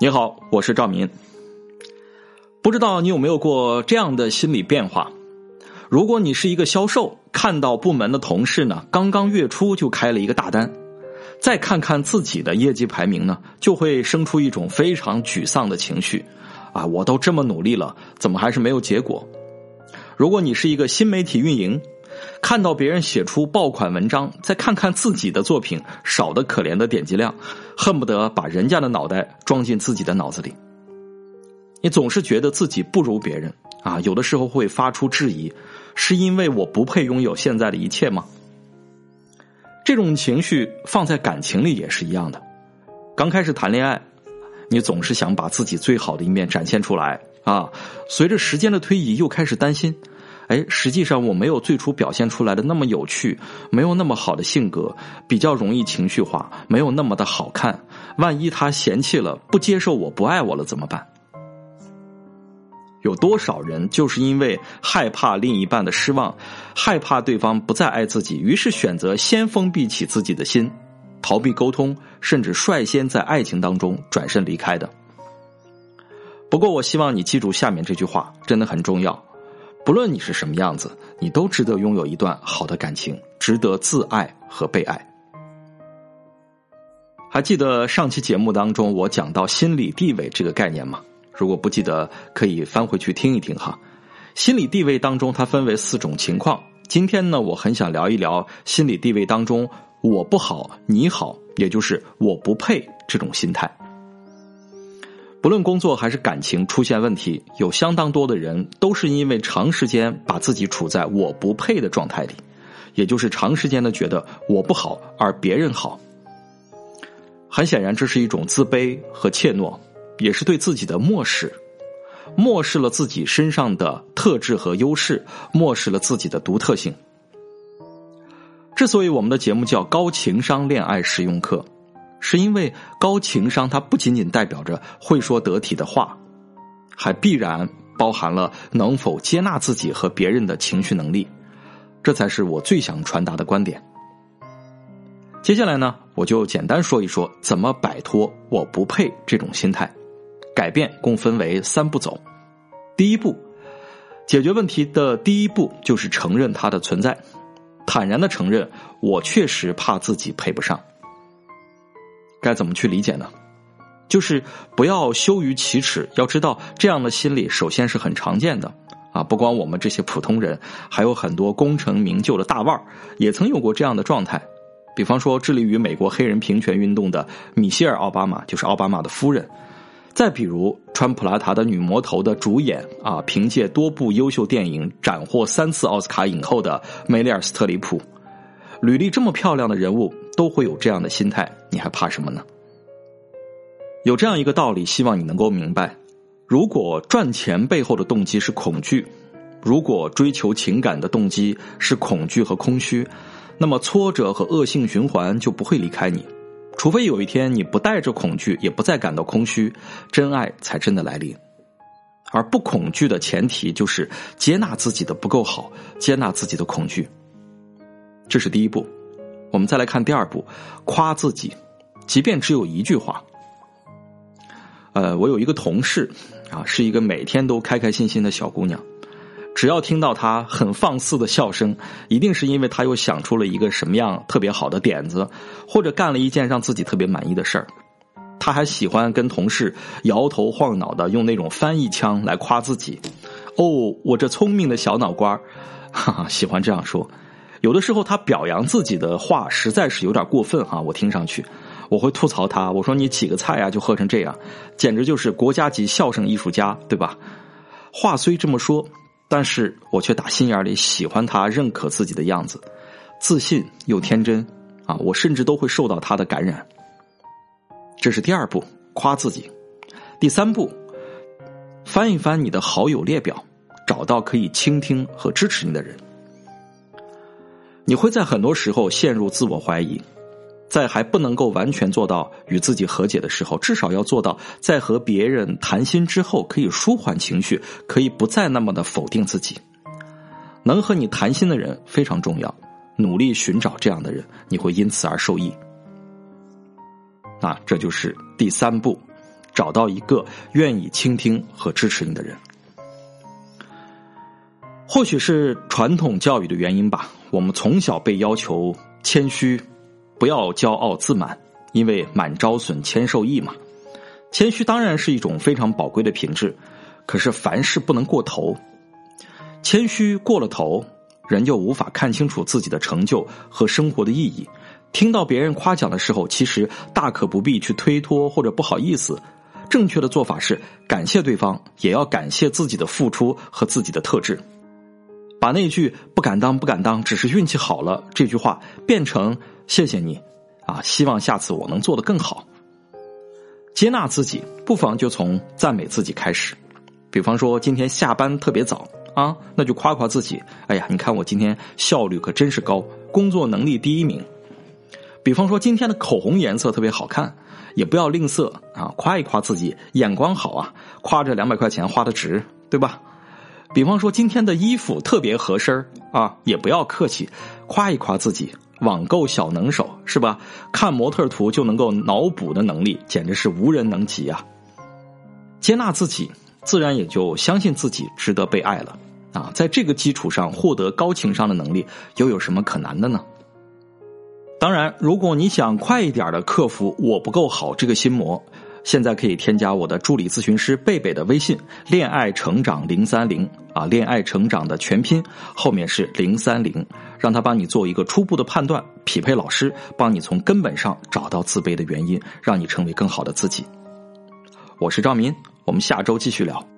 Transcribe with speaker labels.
Speaker 1: 你好，我是赵民。不知道你有没有过这样的心理变化？如果你是一个销售，看到部门的同事呢，刚刚月初就开了一个大单，再看看自己的业绩排名呢，就会生出一种非常沮丧的情绪。啊，我都这么努力了，怎么还是没有结果？如果你是一个新媒体运营，看到别人写出爆款文章，再看看自己的作品少的可怜的点击量，恨不得把人家的脑袋装进自己的脑子里。你总是觉得自己不如别人啊，有的时候会发出质疑：是因为我不配拥有现在的一切吗？这种情绪放在感情里也是一样的。刚开始谈恋爱，你总是想把自己最好的一面展现出来啊，随着时间的推移，又开始担心。哎，实际上我没有最初表现出来的那么有趣，没有那么好的性格，比较容易情绪化，没有那么的好看。万一他嫌弃了，不接受我，不爱我了怎么办？有多少人就是因为害怕另一半的失望，害怕对方不再爱自己，于是选择先封闭起自己的心，逃避沟通，甚至率先在爱情当中转身离开的。不过，我希望你记住下面这句话，真的很重要。不论你是什么样子，你都值得拥有一段好的感情，值得自爱和被爱。还记得上期节目当中我讲到心理地位这个概念吗？如果不记得，可以翻回去听一听哈。心理地位当中它分为四种情况。今天呢，我很想聊一聊心理地位当中“我不好，你好”，也就是“我不配”这种心态。不论工作还是感情出现问题，有相当多的人都是因为长时间把自己处在我不配的状态里，也就是长时间的觉得我不好而别人好。很显然，这是一种自卑和怯懦，也是对自己的漠视，漠视了自己身上的特质和优势，漠视了自己的独特性。之所以我们的节目叫高情商恋爱实用课。是因为高情商，它不仅仅代表着会说得体的话，还必然包含了能否接纳自己和别人的情绪能力，这才是我最想传达的观点。接下来呢，我就简单说一说怎么摆脱“我不配”这种心态，改变共分为三步走。第一步，解决问题的第一步就是承认它的存在，坦然的承认我确实怕自己配不上。该怎么去理解呢？就是不要羞于启齿，要知道这样的心理首先是很常见的啊！不光我们这些普通人，还有很多功成名就的大腕儿也曾有过这样的状态。比方说，致力于美国黑人平权运动的米歇尔·奥巴马，就是奥巴马的夫人；再比如穿普拉塔的女魔头的主演啊，凭借多部优秀电影斩获三次奥斯卡影后的梅丽尔·斯特里普。履历这么漂亮的人物都会有这样的心态，你还怕什么呢？有这样一个道理，希望你能够明白：如果赚钱背后的动机是恐惧，如果追求情感的动机是恐惧和空虚，那么挫折和恶性循环就不会离开你。除非有一天你不带着恐惧，也不再感到空虚，真爱才真的来临。而不恐惧的前提就是接纳自己的不够好，接纳自己的恐惧。这是第一步，我们再来看第二步，夸自己，即便只有一句话。呃，我有一个同事啊，是一个每天都开开心心的小姑娘，只要听到她很放肆的笑声，一定是因为她又想出了一个什么样特别好的点子，或者干了一件让自己特别满意的事儿。她还喜欢跟同事摇头晃脑的用那种翻译腔来夸自己。哦，我这聪明的小脑瓜哈哈，喜欢这样说。有的时候他表扬自己的话实在是有点过分哈，我听上去，我会吐槽他，我说你起个菜啊就喝成这样，简直就是国家级笑声艺术家，对吧？话虽这么说，但是我却打心眼里喜欢他认可自己的样子，自信又天真啊，我甚至都会受到他的感染。这是第二步，夸自己。第三步，翻一翻你的好友列表，找到可以倾听和支持你的人。你会在很多时候陷入自我怀疑，在还不能够完全做到与自己和解的时候，至少要做到在和别人谈心之后可以舒缓情绪，可以不再那么的否定自己。能和你谈心的人非常重要，努力寻找这样的人，你会因此而受益。啊，这就是第三步，找到一个愿意倾听和支持你的人。或许是传统教育的原因吧，我们从小被要求谦虚，不要骄傲自满，因为满招损，谦受益嘛。谦虚当然是一种非常宝贵的品质，可是凡事不能过头。谦虚过了头，人就无法看清楚自己的成就和生活的意义。听到别人夸奖的时候，其实大可不必去推脱或者不好意思。正确的做法是感谢对方，也要感谢自己的付出和自己的特质。把那句“不敢当，不敢当，只是运气好了”这句话变成“谢谢你”，啊，希望下次我能做得更好。接纳自己，不妨就从赞美自己开始。比方说，今天下班特别早。啊，那就夸夸自己。哎呀，你看我今天效率可真是高，工作能力第一名。比方说今天的口红颜色特别好看，也不要吝啬啊，夸一夸自己眼光好啊，夸这两百块钱花的值，对吧？比方说今天的衣服特别合身啊，也不要客气，夸一夸自己网购小能手是吧？看模特图就能够脑补的能力，简直是无人能及啊！接纳自己。自然也就相信自己值得被爱了，啊，在这个基础上获得高情商的能力，又有什么可难的呢？当然，如果你想快一点的克服“我不够好”这个心魔，现在可以添加我的助理咨询师贝贝的微信“恋爱成长零三零”啊，恋爱成长的全拼后面是零三零，让他帮你做一个初步的判断，匹配老师，帮你从根本上找到自卑的原因，让你成为更好的自己。我是赵明。我们下周继续聊。